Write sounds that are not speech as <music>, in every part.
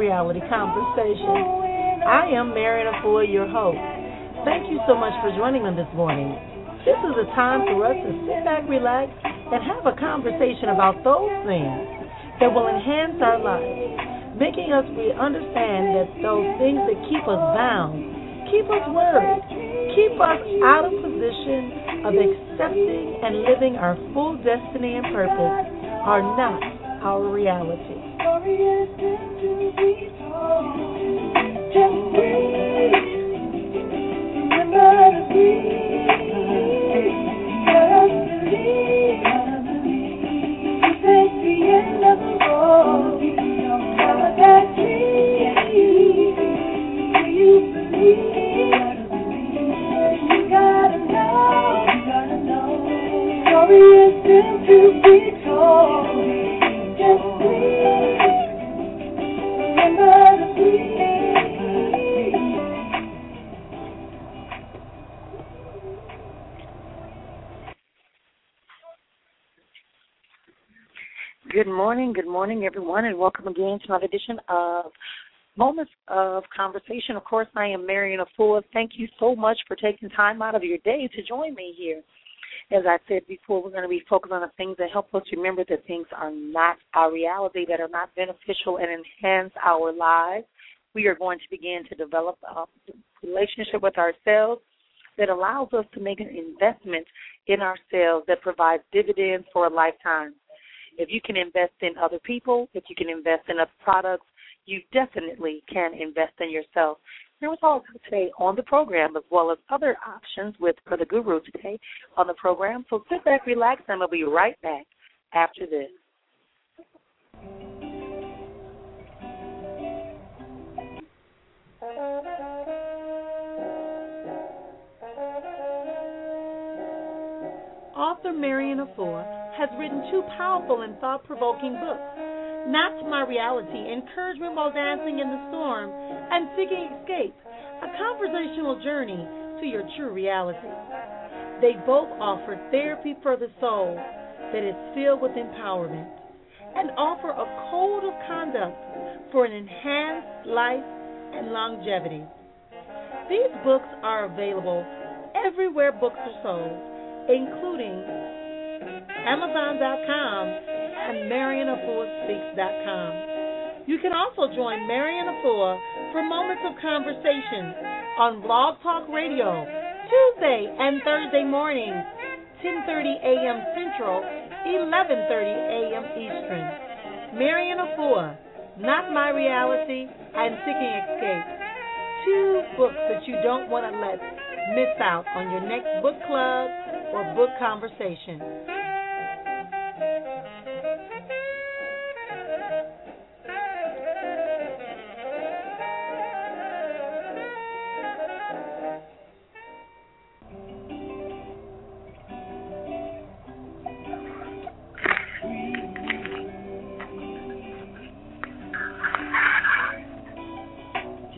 Reality Conversation. I am Marrian Efua, your host. Thank you so much for joining me this morning. This is a time for us to sit back, relax, and have a conversation about those things that will enhance our lives, making us we understand that those things that keep us bound, keep us worried, keep us out of position of accepting and living our full destiny and purpose are not our reality. Story is still to be. Just breathe. Good morning, good morning, everyone, and welcome again to another edition of Moments of Conversation. Of course, I am Marrian Efua. Thank you so much for taking time out of your day to join me here. As I said before, we're going to be focused on the things that help us remember that things are not our reality, that are not beneficial and enhance our lives. We are going to begin to develop a relationship with ourselves that allows us to make an investment in ourselves that provides dividends for a lifetime. If you can invest in other people, if you can invest in other products, you definitely can invest in yourself. There was all today on the program, as well as other options with for the guru today on the program. So sit back, relax, and we'll be right back after this. Author Marrian Efua has written two powerful and thought provoking books Not My Reality Encouragement While Dancing in the Storm and Seeking Escape a conversational journey to your true reality. They both offer therapy for the soul that is filled with empowerment and offer a code of conduct for an enhanced life and longevity. These books are available everywhere books are sold, including Amazon.com and MarrianEfuaSpeaks.com. You can also join Marrian Efua for Moments of Conversation on Blog Talk Radio, Tuesday and Thursday mornings, 10:30 a.m. Central, 11:30 a.m. Eastern. Marrian Efua, Not My Reality and Seeking Escape. Two books that you don't want to let miss out on your next book club or book conversation.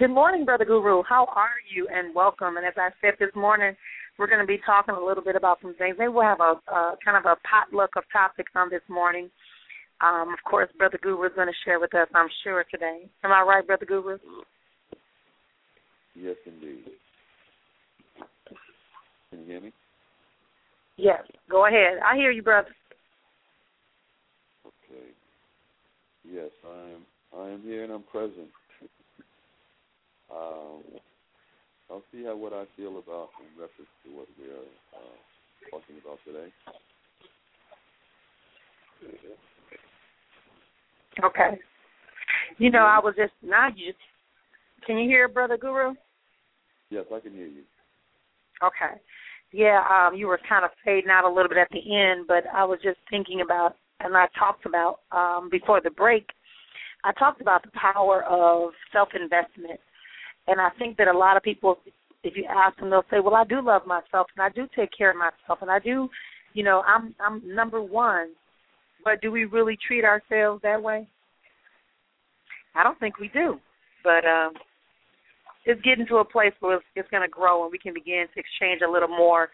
Good morning, Brother Guru. How are you? And welcome. And as I said this morning, we're going to be talking a little bit about some things. Maybe we'll have a, a kind of a potluck of topics on this morning. Um, of course, Brother Guru is going to share with us, I'm sure, today. Am I right, Brother Guru? Yes, indeed. Can you hear me? Yes. Go ahead. I hear you, brother. Okay. Yes, I am. I am here and I'm present. Um, I'll see how what I feel about in reference to what we are uh, talking about today. Okay. You know, I was just now. You can you hear, Brother Guru? Yes, I can hear you. Okay. Yeah, um, you were kind of fading out a little bit at the end, but I was just thinking about, and I talked about um, before the break, I talked about the power of self investment. And I think that a lot of people, if you ask them, they'll say, well, I do love myself and I do take care of myself and I do, you know, I'm I'm number one. But do we really treat ourselves that way? I don't think we do. But um, it's getting to a place where it's, it's going to grow and we can begin to exchange a little more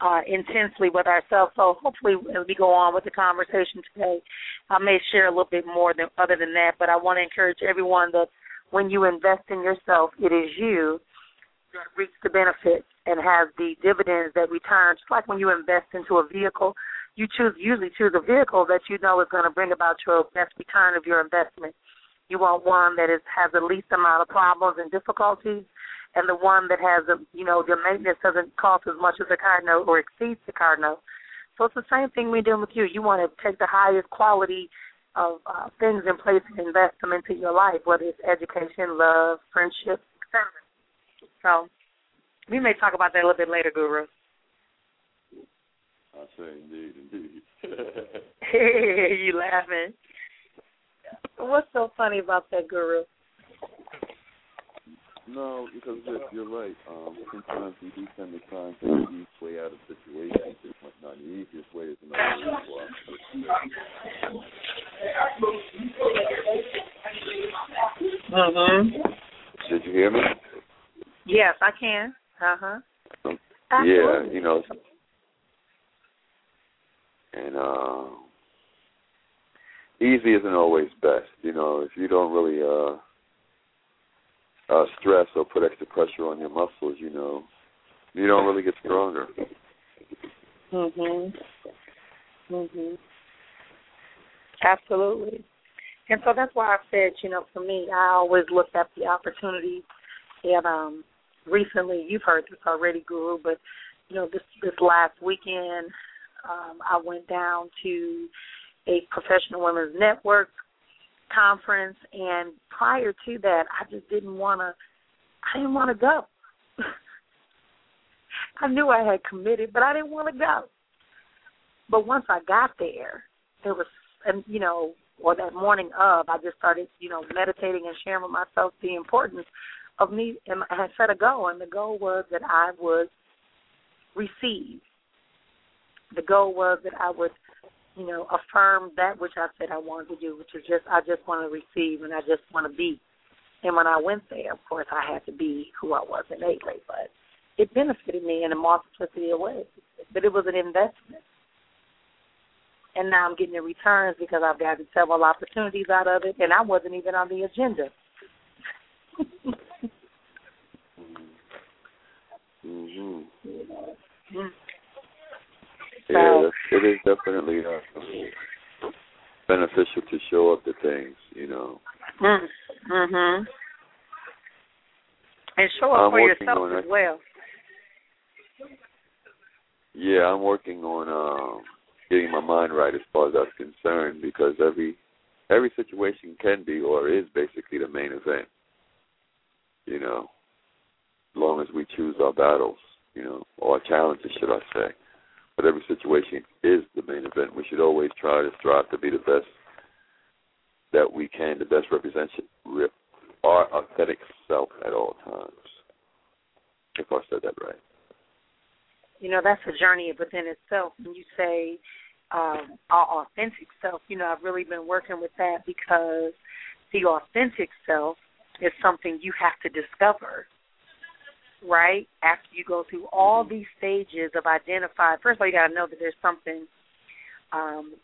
uh, intensely with ourselves. So hopefully, as we go on with the conversation today, I may share a little bit more than other than that. But I want to encourage everyone that when you invest in yourself, it is you that reaps the benefits and has the dividends that return. Just like when you invest into a vehicle, you choose usually choose a vehicle that you know is going to bring about your best return of your investment. You want one that is has the least amount of problems and difficulties, and the one that has a you know the maintenance doesn't cost as much as a car note or exceeds the car note. So it's the same thing we're doing with you. You want to take the highest quality of uh, things in place and invest them into your life, whether it's education, love, friendship, etc. So we may talk about that a little bit later, Guru. I say indeed, indeed. <laughs> you laughing? What's so funny about that, Guru? No, because you're, you're right. Um, sometimes we do tend to try and take the easiest way out of situations and whatnot. The easiest way is another for us. Mhm. Did you hear me? Yes, I can. Uh huh. Yeah, you know. And uh easy isn't always best. You know, if you don't really uh uh stress or put extra pressure on your muscles, you know, you don't really get stronger. Mhm. Mhm. Absolutely. And so that's why I said, you know, for me, I always look at the opportunity. And um, recently, you've heard this already, Guru, but you know, this this last weekend, um, I went down to a professional women's network conference, and prior to that, I just didn't want to. I didn't want to go. <laughs> I knew I had committed, but I didn't want to go. But once I got there, there was, and you know, or that morning of, I just started, you know, meditating and sharing with myself the importance of me. And I had set a goal, and the goal was that I would receive. The goal was that I would, you know, affirm that which I said I wanted to do, which is just I just want to receive and I just want to be. And when I went there, of course, I had to be who I was innately, but it benefited me in a multiplicity of ways. But it was an investment. And now I'm getting the returns because I've gotten several opportunities out of it, and I wasn't even on the agenda. <laughs> Mhm. Mm. Yeah, it is definitely uh, beneficial to show up to things, you know. Mm. Mhm. And show up I'm for yourself as well. Yeah, I'm working on um getting my mind right as far as that's concerned because every every situation can be or is basically the main event. You know, as long as we choose our battles, you know, or our challenges, should I say. But every situation is the main event. We should always try to strive to be the best that we can, the best representation, rep- our authentic self at all times. If I said that right. You know, that's a journey within itself. When you say um, our authentic self, you know, I've really been working with that because the authentic self is something you have to discover, right? After you go through all these stages of identify. First of all, you got to know that there's something um,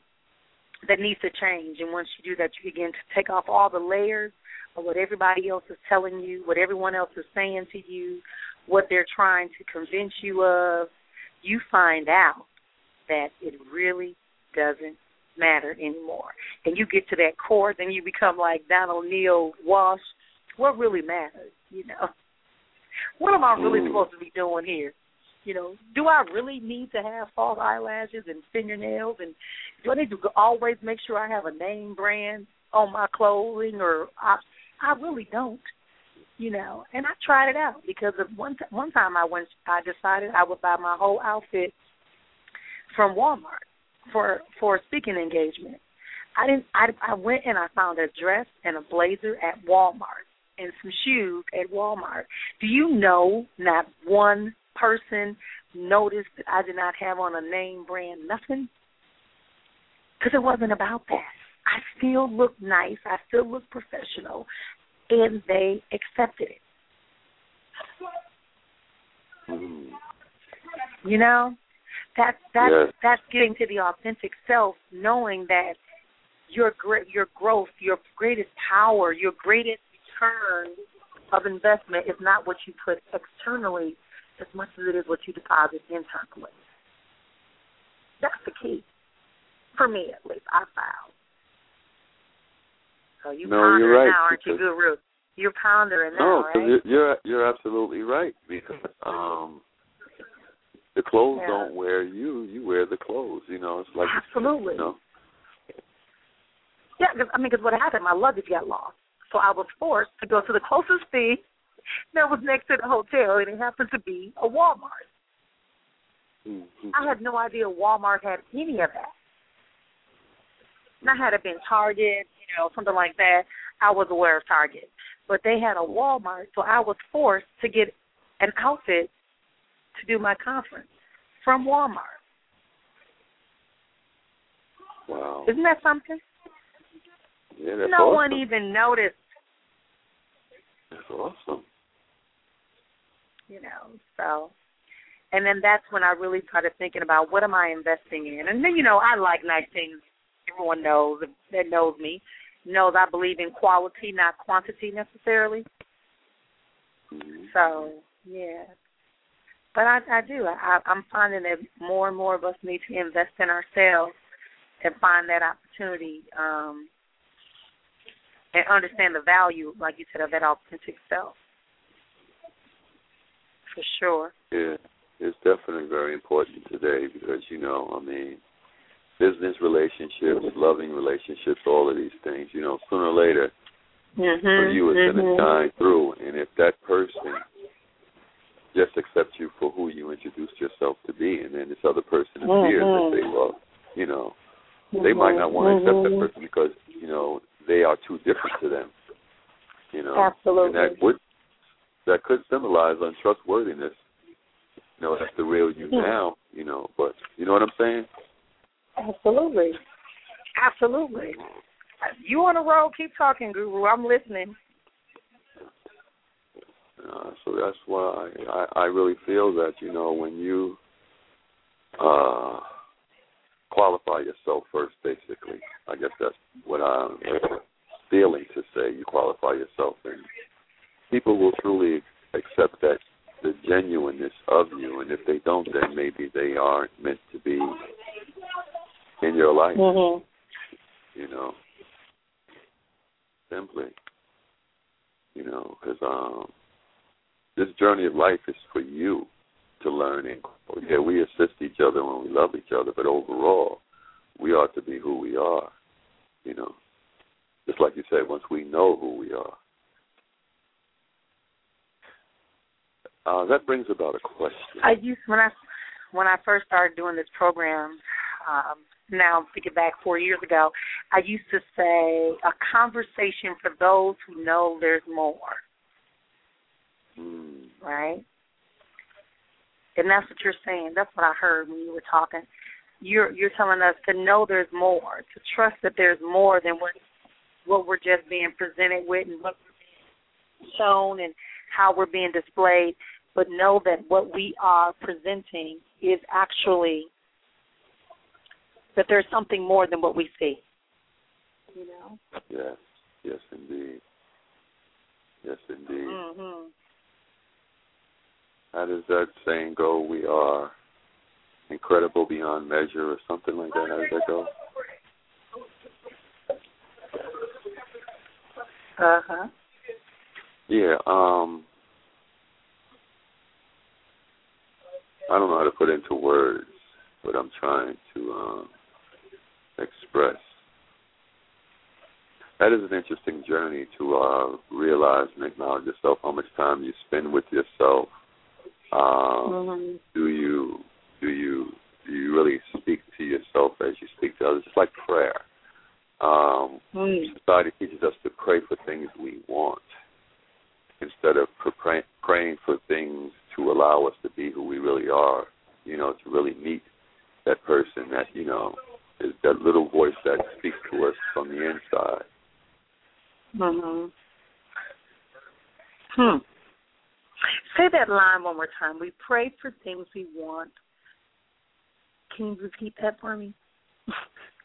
that needs to change, and once you do that, you begin to take off all the layers of what everybody else is telling you, what everyone else is saying to you, what they're trying to convince you of. You find out that it really doesn't matter anymore. And you get to that core, then you become like Donald Neil Walsh. What really matters, you know? What am I really Mm. supposed to be doing here? You know, do I really need to have false eyelashes and fingernails? And do I need to always make sure I have a name brand on my clothing? Or I, I really don't. You know, and I tried it out because of one t- one time I went, I decided I would buy my whole outfit from Walmart for for a speaking engagement. I didn't. I I went and I found a dress and a blazer at Walmart and some shoes at Walmart. Do you know not one person noticed that I did not have on a name brand nothing? Because it wasn't about that. I still looked nice. I still looked professional, and they accepted it. Mm. You know, that that's Yes. that's getting to the authentic self, knowing that your your growth, your greatest power, your greatest return of investment is not what you put externally as much as it is what you deposit internally. That's the key. For me at least, I found. So you No, pondering you're right, now, aren't you, Guru? You're pondering now, No, right? because you're, you're you're absolutely right because um, the clothes Yeah. don't wear you; you wear the clothes. You know, it's like Absolutely. You know, Yeah, cause, I mean, because what happened, my luggage got lost, so I was forced to go to the closest thing that was next to the hotel, and it happened to be a Walmart. Mhm. I had no idea Walmart had any of that. Now, had it been Target, you know, something like that, I was aware of Target, but they had a Walmart, so I was forced to get an outfit to do my conference from Walmart. wow, Isn't that something? Yeah, no awesome. one even noticed. That's awesome. you know. So, and then that's when I really started thinking about what am I investing in. And then you know, I like nice things. Everyone knows that knows me knows I believe in quality, not quantity necessarily. Mhm. So yeah, but I, I do. I, I'm finding that more and more of us need to invest in ourselves and find that opportunity um, and understand the value, like you said, of that authentic self. For sure. Yeah, it's definitely very important today because you know, I mean, business relationships, loving relationships, all of these things. You know, sooner or later, Mm-hmm. for you, it's going to shine through. And if that person just accepts you for who you introduced yourself to be, and then this other person appears Mhm. that they love, you know, they might not want to accept that Mhm. person because you know they are too different to them. You know, Absolutely. and that would that could symbolize untrustworthiness. You know, that's the real you Hmm. now. You know, but you know what I'm saying? Absolutely. Absolutely. You on the road, keep talking, Guru. I'm listening. Uh, so that's why I, I really feel that you know when you uh, qualify yourself first, basically. I guess that's what I'm feeling to say. You qualify yourself, and people will truly accept that the genuineness of you. And if they don't, then maybe they aren't meant to be in your life. Mhm. You know, simply. You know, because um, this journey of life is for you to learn and grow. Yeah, we assist each other when we love each other, but overall, we ought to be who we are. You know, just like you said, once we know who we are. Uh, that brings about a question. I used when I when I first started doing this program, um, now thinking back four years ago, I used to say a conversation for those who know there's more, Mm, right? And that's what you're saying. That's what I heard when you were talking. You're you're telling us to know there's more, to trust that there's more than what what we're just being presented with and what we're being shown and how we're being displayed, but know that what we are presenting is actually that there's something more than what we see. You know? yes, yes, indeed. Yes, indeed. Mhm. How does that saying go? We are incredible beyond measure, or something like that. How does that go? Uh-huh. Yeah. Um. I don't know how to put into words what I'm trying to um, express. That is an interesting journey to uh, realize and acknowledge yourself. How much time you spend with yourself. Um, Mhm. do you do you do you really speak to yourself as you speak to others? It's like prayer. Um, Mm. society teaches us to pray for things we want instead of pray, praying for things to allow us to be who we really are. You know, to really meet that person that you know is that little voice that speaks to us from the inside. Mhm. Hmm. Say that line one more time. We pray for things we want. Can you repeat that for me?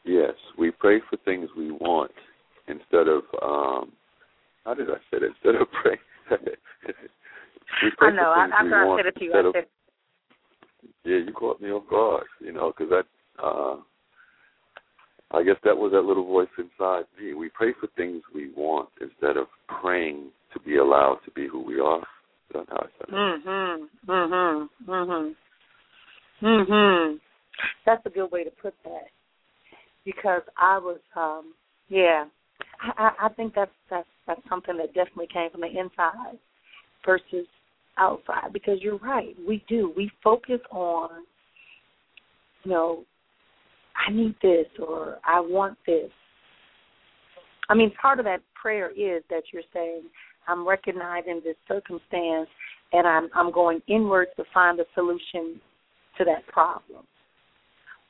Yes, we pray for things we want instead of um how did I say that? Instead of praying. <laughs> we pray I know. I, after I said it to you, I of- said, Yeah, you caught me off guard, you know, because that, uh, I guess that was that little voice inside me. We pray for things we want instead of praying to be allowed to be who we are. That's how I said it. Mhm. Mhm. Mhm. Mhm. That's a good way to put that. Because I was, um, yeah, I, I I think that's that's that's something that definitely came from the inside versus outside. Because you're right, we do. We focus on, you know, I need this or I want this. I mean, part of that prayer is that you're saying, I'm recognizing this circumstance and I'm I'm going inward to find a solution to that problem.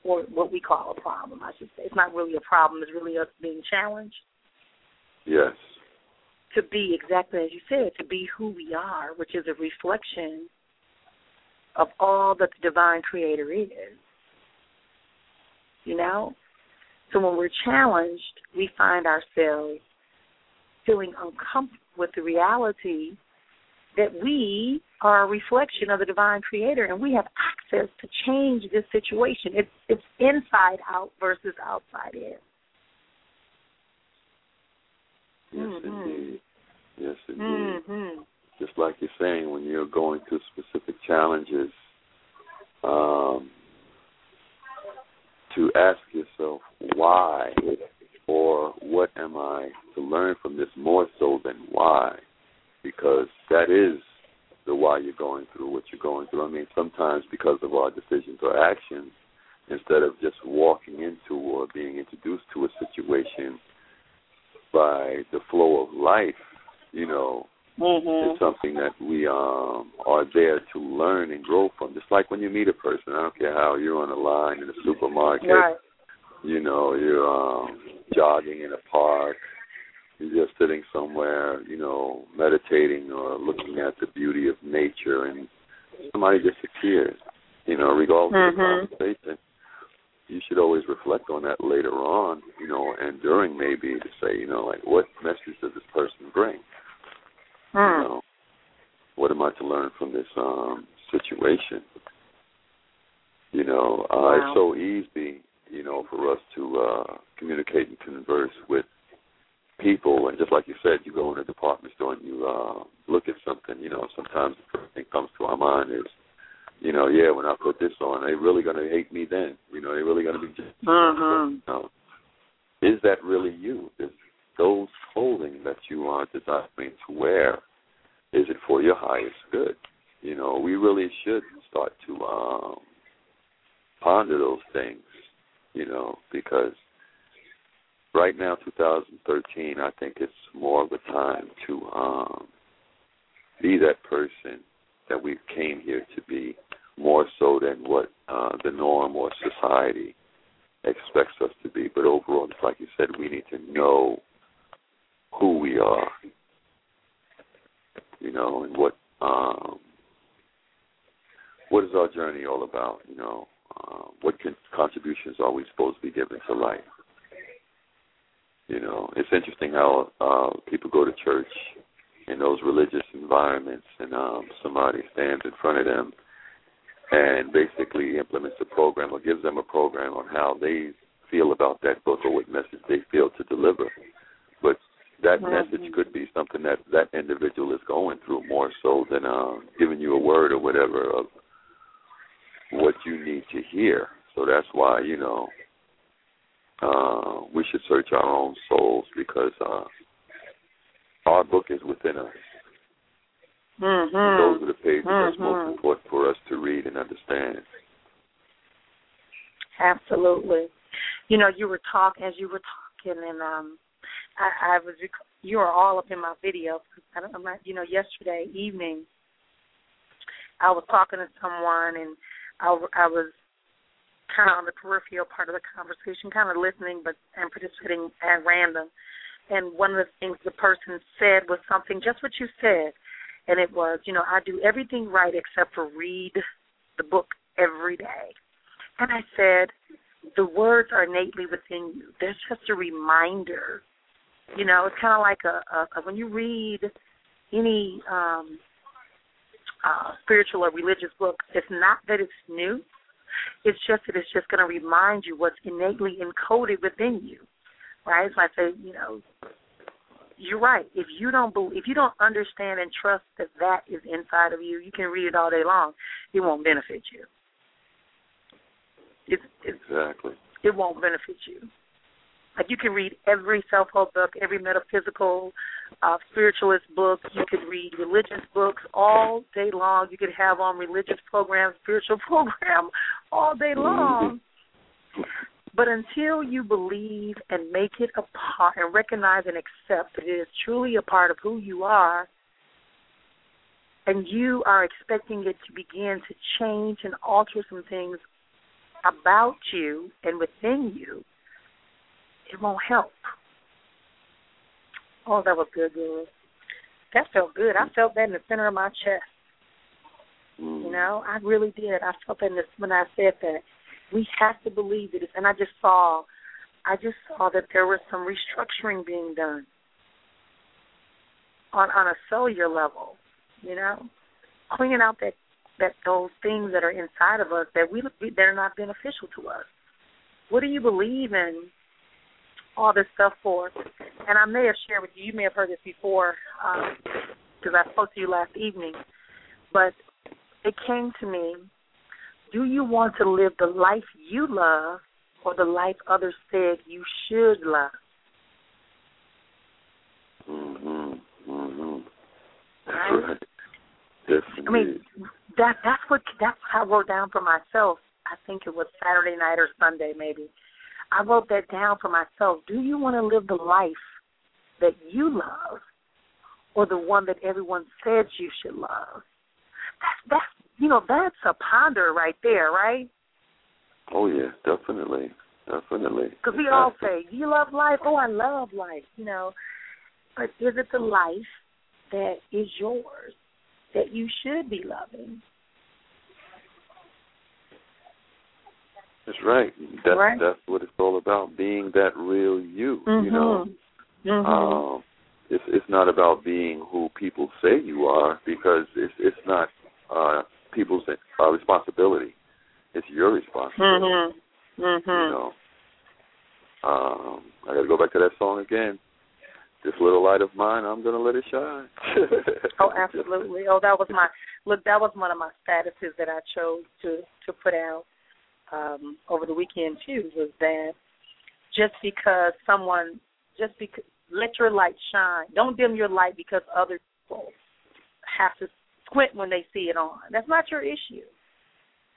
Or what we call a problem, I should say. It's not really a problem, it's really us being challenged Yes. to be exactly as you said, to be who we are, which is a reflection of all that the divine creator is. You know? So when we're challenged, we find ourselves feeling uncomfortable with the reality that we are a reflection of the divine creator and we have access to change this situation. It's it's inside out versus outside in. Yes, Mhm. indeed. Yes, indeed. Mm-hmm. Just like you're saying, when you're going through specific challenges, um, to ask yourself why or what am I to learn from this more so than why, because that is the why you're going through what you're going through. I mean, sometimes because of our decisions or actions, instead of just walking into or being introduced to a situation by the flow of life, you know, Mm-hmm. it's something that we um are there to learn and grow from. Just like when you meet a person, I don't care how you're on a line in a supermarket, Right. You know, you're um jogging in a park, you're just sitting somewhere, you know, meditating or looking at the beauty of nature and somebody just appears, you know, regardless Mhm. of the conversation. You should always reflect on that later on, you know, and during maybe to say, you know, like what message does this person bring? You Mm. know, what am I to learn from this um situation? You know, uh, Wow. it's so easy, you know, for us to uh communicate and converse with people and just like you said, you go in a department store and you uh look at something, you know, sometimes the first thing comes to our mind is, you know, yeah, when I put this on, they really gonna hate me then. You know, they really gonna be just Mhm. you know, is that really you? Is those clothing that you are desiring to wear, is it for your highest good? You know, we really should start to um, ponder those things, you know, because right now, 2013, I think it's more of a time to um, be that person that we came here to be, more so than what uh, the norm or society expects us to be. But overall, just like you said, we need to know who we are, you know, and what um, what is our journey all about, you know. Uh, what con- contributions are we supposed to be giving to life? You know, it's interesting how uh, people go to church in those religious environments, and um, somebody stands in front of them and basically implements a program or gives them a program on how they feel about that book or what message they feel to deliver. But that Mhm. message could be something that that individual is going through more so than uh, giving you a word or whatever of what you need to hear. So that's why you know uh, we should search our own souls because uh, our book is within us. Mhm. Those are the pages that's most Mhm. important for us to read and understand. Absolutely. You know, you were talking as you were talking, and um, I, I was rec- you were all up in my video. I don't, I'm not, you know, yesterday evening, I was talking to someone, and I, I was kind of on the peripheral part of the conversation, kind of listening, but and participating at random. And one of the things the person said was something just what you said, and it was, you know, I do everything right except for read the book every day. And I said, the words are innately within you. There's just a reminder. You know, it's kind of like a, a, a when you read any um, uh, spiritual or religious book. It's not that it's new. It's just that it's just going to remind you what's innately encoded within you, right? So I say, you know, you're right. If you don't believe, if you don't understand and trust that that is inside of you, you can read it all day long. It won't benefit you. It's, it's Exactly. it won't benefit you. Like you can read every self help book, every metaphysical, uh, spiritualist book. You could read religious books all day long. You could have on religious programs, spiritual <laughs> program all day long. But until you believe and make it a part and recognize and accept that it is truly a part of who you are, and you are expecting it to begin to change and alter some things about you and within you, it won't help. Oh, that was good, good. That felt good. I felt that in the center of my chest. You mm. know, I really did. I felt that in this, when I said that. We have to believe it. And I just saw, I just saw that there was some restructuring being done on on a cellular level. You know, cleaning out that that those things that are inside of us that we that are not beneficial to us. What do you believe in? All this stuff for, and I may have shared with you. You may have heard this before because I spoke to you last evening, but it came to me. Do you want to live the life you love, or the life others said you should love? Mhm. Mhm. That's Right. right. Yes, I mean, that that's what that's how I wrote down for myself. I think it was Saturday night or Sunday maybe. I wrote that down for myself. Do you want to live the life that you love, or the one that everyone said you should love? That's that's you know that's a ponder right there, right? Oh yeah, definitely, definitely. Because we all say, "Do you love life?" Oh, I love life. You know, but is it the life that is yours that you should be loving? That's right. That's Right. that's what it's all about. Being that real you. Mm-hmm. You know. Mhm. Um, it's it's not about being who people say you are because it's it's not uh, people's uh, responsibility. It's your responsibility. Mhm. You Mhm. know. Um, I got to go back to that song again. This little light of mine, I'm gonna let it shine. <laughs> Oh, absolutely. Oh, that was my look. That was one of my statuses that I chose to to put out um, over the weekend too. Was that just because someone, just because let your light shine. Don't dim your light because other people have to squint when they see it on. That's not your issue.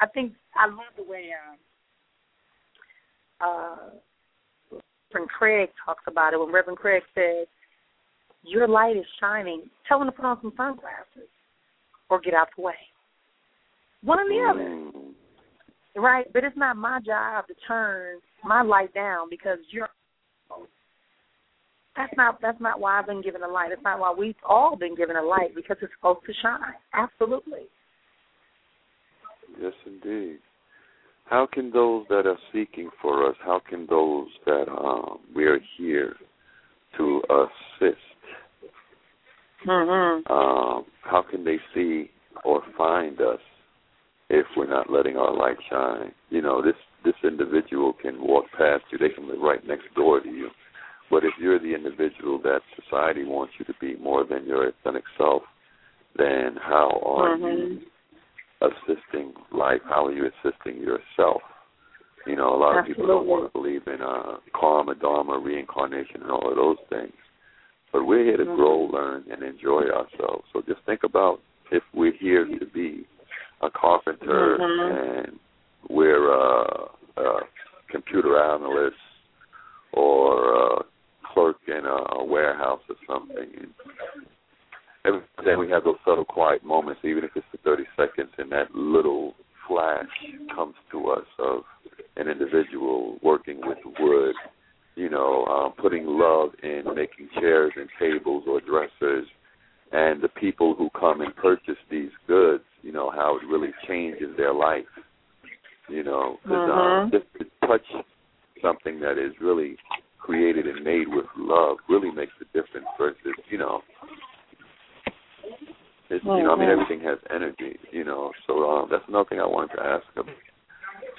I think I love the way um, uh, Reverend Craig talks about it. When Reverend Craig says, "Your light is shining," tell him to put on some sunglasses or get out the way. One or the other, Mm. Right? But it's not my job to turn my light down because you're. That's not that's not why I've been given a light. It's not why we've all been given a light because it's supposed to shine. Absolutely. Yes, indeed. How can those that are seeking for us, how can those that um, we are here to assist, Mhm. um, how can they see or find us if we're not letting our light shine? You know, this this individual can walk past you; they can live right next door to you. But if you're the individual that society wants you to be more than your authentic self, then how are you Mhm. assisting life? How are you assisting yourself? You know, a lot of people don't want to believe in uh, karma, dharma, reincarnation, and all of those things. But we're here to Mhm. grow, learn, and enjoy ourselves. So just think about if we're here to be a carpenter Mhm. and we're uh, a computer analyst or a clerk in a warehouse or something. And every day we have those subtle, quiet moments, even if it's for 30 seconds, and that little flash comes to us of an individual working with wood, you know, um, putting love in making chairs and tables or dressers, and the people who come and purchase these goods, you know, how it really changes their life. You know, um, Mhm. just to touch something that is really created and made with love really makes a difference versus, you know, it's, you know, I mean, Mhm. everything has energy, you know. So um, that's another thing I wanted to ask them.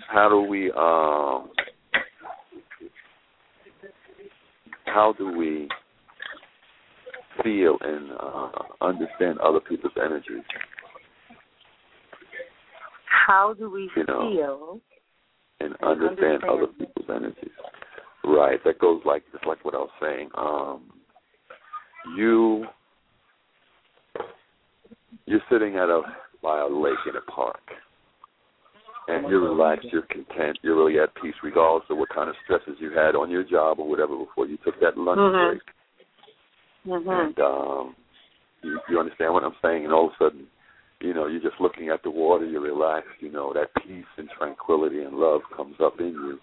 How do we, um, how do we feel and uh, understand other people's energies? How do we You know. feel? and And understand, other people's energies. Right. That goes like just like what I was saying. Um you you're sitting at a by a lake in a park. And you're relaxed, you're content, you're really at peace regardless of what kind of stresses you had on your job or whatever before you took that lunch Mhm. break. Mhm. And um you, you understand what I'm saying? And all of a sudden, you know, you're just looking at the water, you're relaxed, you know, that peace and tranquility and love comes up in you.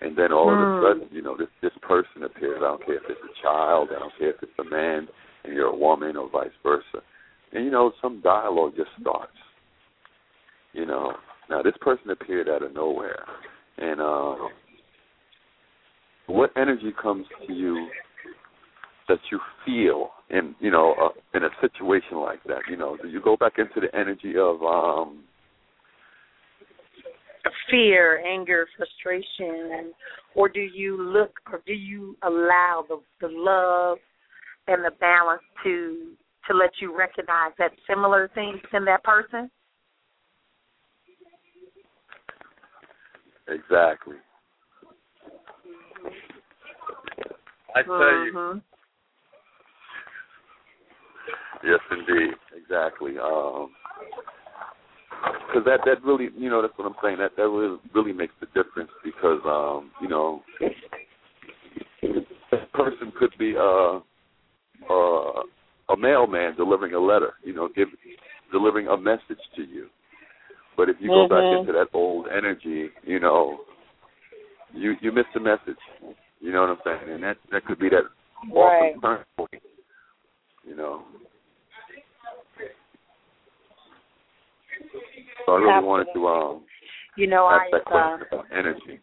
And then all of Mm. a sudden, you know, this this person appears. I don't care if it's a child, I don't care if it's a man and you're a woman or vice versa. And you know, some dialogue just starts. You know. Now this person appeared out of nowhere. And um what energy comes to you that you feel in you know uh, in a situation like that you know do you go back into the energy of um fear, anger, frustration, or do you look or do you allow the the love and the balance to to let you recognize that similar things in that person? exactly I tell you Mhm. Yes indeed exactly. Um, because that that really you know that's what I'm saying that that really really makes the difference because um you know that person could be uh uh a mailman delivering a letter you know give delivering a message to you but if you go back Mhm. into that old energy you know you you miss the message you know what I'm saying and that that could be that Right. turn point you know so I really wanted to um You know, ask I that uh, question about energy.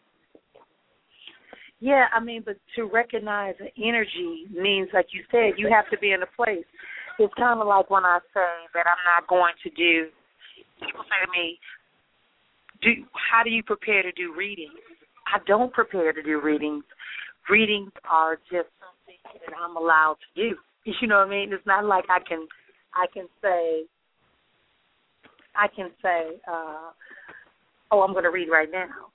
Yeah, I mean, but to recognize energy means, like you said, you have to be in a place. It's kind of like when I say that I'm not going to do. People say to me, "Do how do you prepare to do readings?" I don't prepare to do readings. Readings are just something that I'm allowed to do. <laughs> You know what I mean? It's not like I can, I can say, I can say, uh, "Oh, I'm going to read right now."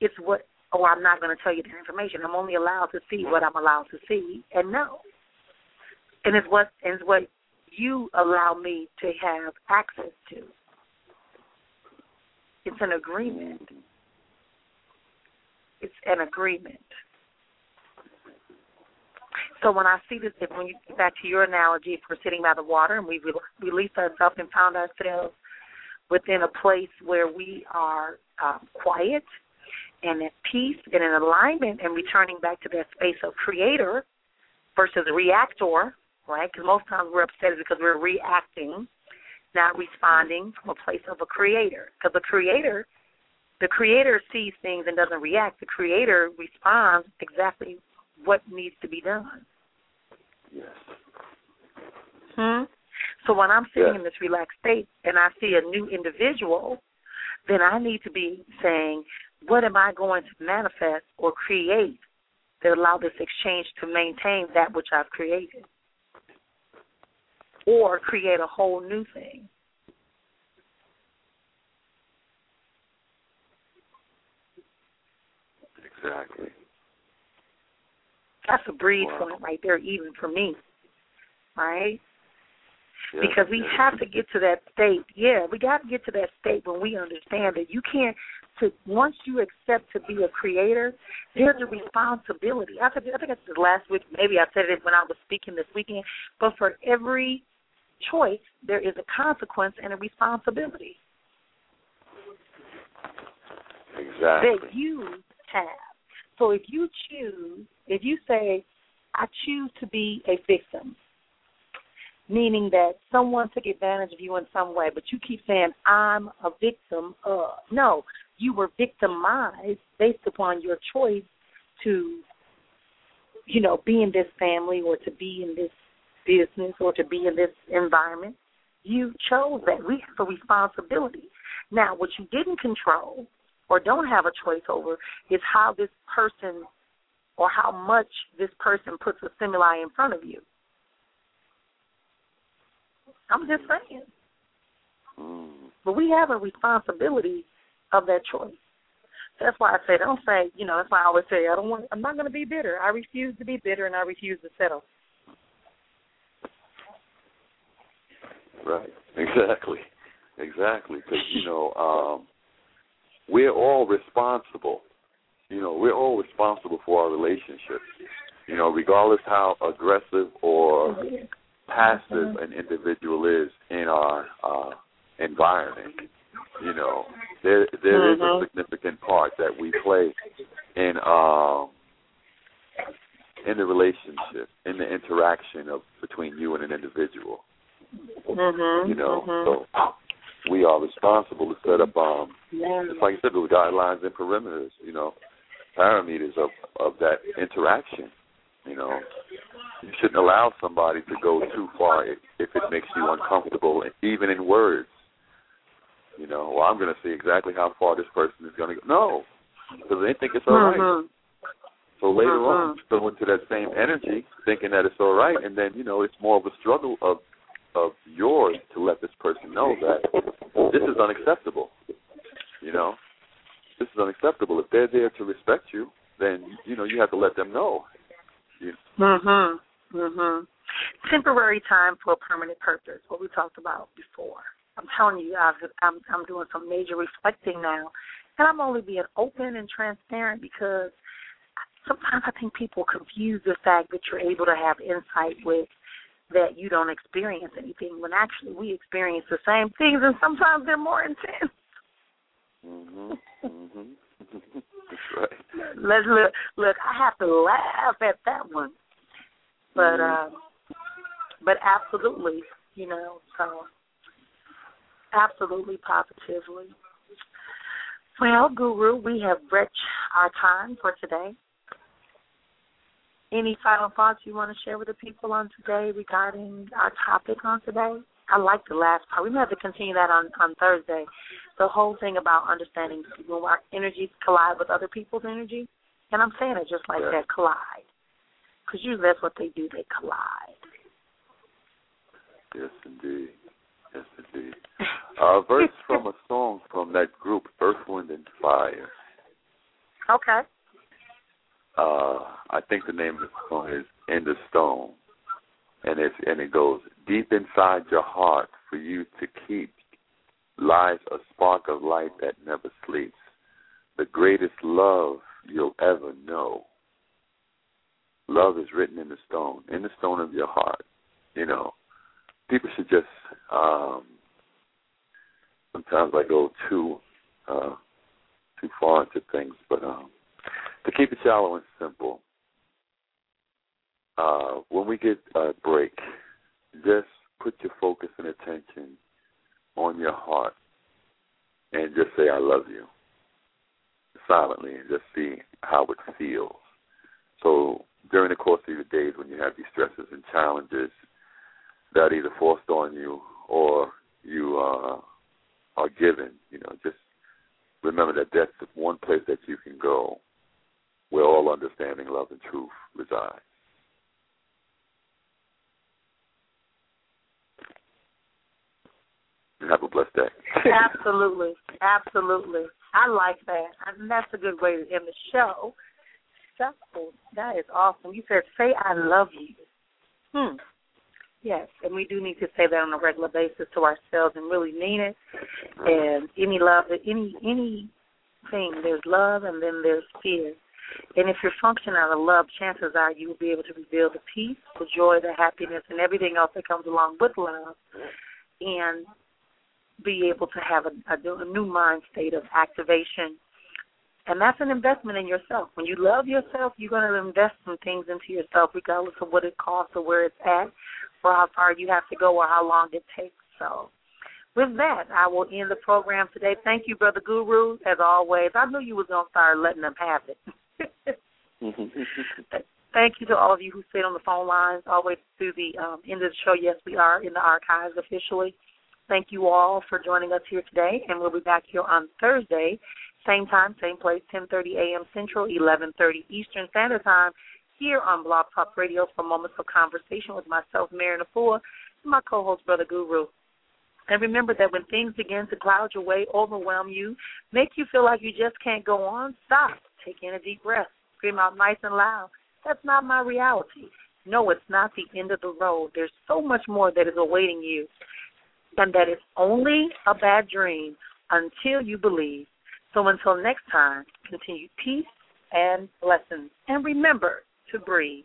It's what oh, I'm not going to tell you the information. I'm only allowed to see what I'm allowed to see and know. And it's what and it's what you allow me to have access to. It's an agreement. It's an agreement. So when I see this, when you get back to your analogy, if we're sitting by the water and we re- release ourselves and found ourselves within a place where we are um, quiet and at peace and in alignment and returning back to that space of creator versus reactor, right? Because most times we're upset because we're reacting, not responding from a place of a creator. Because the creator, the creator sees things and doesn't react. The creator responds exactly what needs to be done. Yes. Hmm? So when I'm sitting Yeah. in this relaxed state and I see a new individual, then I need to be saying, what am I going to manifest or create that allow this exchange to maintain that which I've created? Or create a whole new thing. Exactly. That's a breed Wow. point right there, even for me. Right? Yes, because we yes. have to get to that state. Yeah, we got to get to that state when we understand that you can't. To once you accept to be a creator, there's a responsibility. I think I think it's the last week. Maybe I said it when I was speaking this weekend. But for every choice, there is a consequence and a responsibility Exactly. that you have. So if you choose, if you say, I choose to be a victim, meaning that someone took advantage of you in some way, but you keep saying, I'm a victim of. No, you were victimized based upon your choice to, you know, be in this family or to be in this business or to be in this environment. You chose that. We have a responsibility. Now, what you didn't control or don't have a choice over is how this person or how much this person puts a stimuli in front of you. I'm just saying. Mm. But we have a responsibility of that choice. That's why I say don't say, you know, that's why I always say I don't want I'm not gonna be bitter. I refuse to be bitter and I refuse to settle. Right. <laughs> Exactly. Exactly. Because you know, um, we're all responsible. You know, we're all responsible for our relationships. You know, regardless how aggressive or passive an individual is in our uh, environment. You know, there there is Mhm. a significant part that we play in um in the relationship, in the interaction of between you and an individual. Mhm. You know, mhm. so we are responsible to set up um yeah. just like you said, the guidelines and perimeters, you know, parameters of of that interaction. You know, you shouldn't allow somebody to go too far if, if it makes you uncomfortable, even in words. You know, well, I'm going to see exactly how far this person is going to go. No, because they think it's all right. Mhm. So later Mhm. on, you go into that same energy, thinking that it's all right, and then you know it's more of a struggle of of yours to let this person know that this is unacceptable. You know, this is unacceptable. If they're there to respect you, then you know you have to let them know. You, Mhm. Mhm. temporary time for a permanent purpose, what we talked about before. I'm telling you, I've, I'm I'm doing some major reflecting now, and I'm only being open and transparent because sometimes I think people confuse the fact that you're able to have insight with that you don't experience anything when actually we experience the same things and sometimes they're more intense. Mhm. Mhm. <laughs> That's right. Let's look. Look, I have to laugh at that one, but uh, but absolutely, you know, so absolutely, positively. Well, Guru, we have reached our time for today. Any final thoughts you want to share with the people on today regarding our topic on today? I like the last part. We may have to continue that on on Thursday. The whole thing about understanding when our energies collide with other people's energy, and I'm saying it just like Yeah. that, collide, because usually that's what they do. They collide. Yes, indeed. Yes, indeed. A <laughs> verse from a song from that group, Earth, Wind, and Fire. Okay. Uh, I think the name of the song is "In the Stone," and it's and it goes deep inside your heart for you to keep lies a spark of light that never sleeps, the greatest love you'll ever know. Love is written in the stone, in the stone of your heart. You know, people should just. um Sometimes I go too uh too far into things, but um to keep it shallow and simple, uh, when we get a break, just put your focus and attention on your heart and just say, I love you silently and just see how it feels. So during the course of your days when you have these stresses and challenges that either forced on you or you uh, are given, you know, just remember that that's the one place that you can go where all understanding, love, and truth reside. Have a blessed day. Absolutely, absolutely. I like that, and that's a good way to end the show. So that is awesome. You said, "Say I love you." Hmm. Yes, and we do need to say that on a regular basis to ourselves and really mean it. And any love, any anything, there's love and then there's fear. And if you're functioning out of love, chances are you will be able to reveal the peace, the joy, the happiness, and everything else that comes along with love, and be able to have a, a new mind state of activation. And that's an investment in yourself. When you love yourself, you're going to invest some things into yourself, regardless of what it costs or where it's at, or how far you have to go, or how long it takes. So, with that, I will end the program today. Thank you, Brother Guru, as always. I knew you was going to start letting them have it. <laughs> Thank you to all of you who stayed on the phone lines all the way through the um, end of the show. Yes, we are in the archives officially. Thank you all for joining us here today, and we'll be back here on Thursday, same time, same place, 10:30 a.m. Central, 11:30 Eastern Standard Time, here on Blog Talk Radio for moments of conversation with myself, Marrian Efua, and my co-host, Brother Guru. And remember that when things begin to cloud your way, overwhelm you, make you feel like you just can't go on, stop, take in a deep breath, scream out nice and loud. That's not my reality. No, it's not the end of the road. There's so much more that is awaiting you, and that it's only a bad dream until you believe. So until next time, continue peace and blessings. And remember to breathe.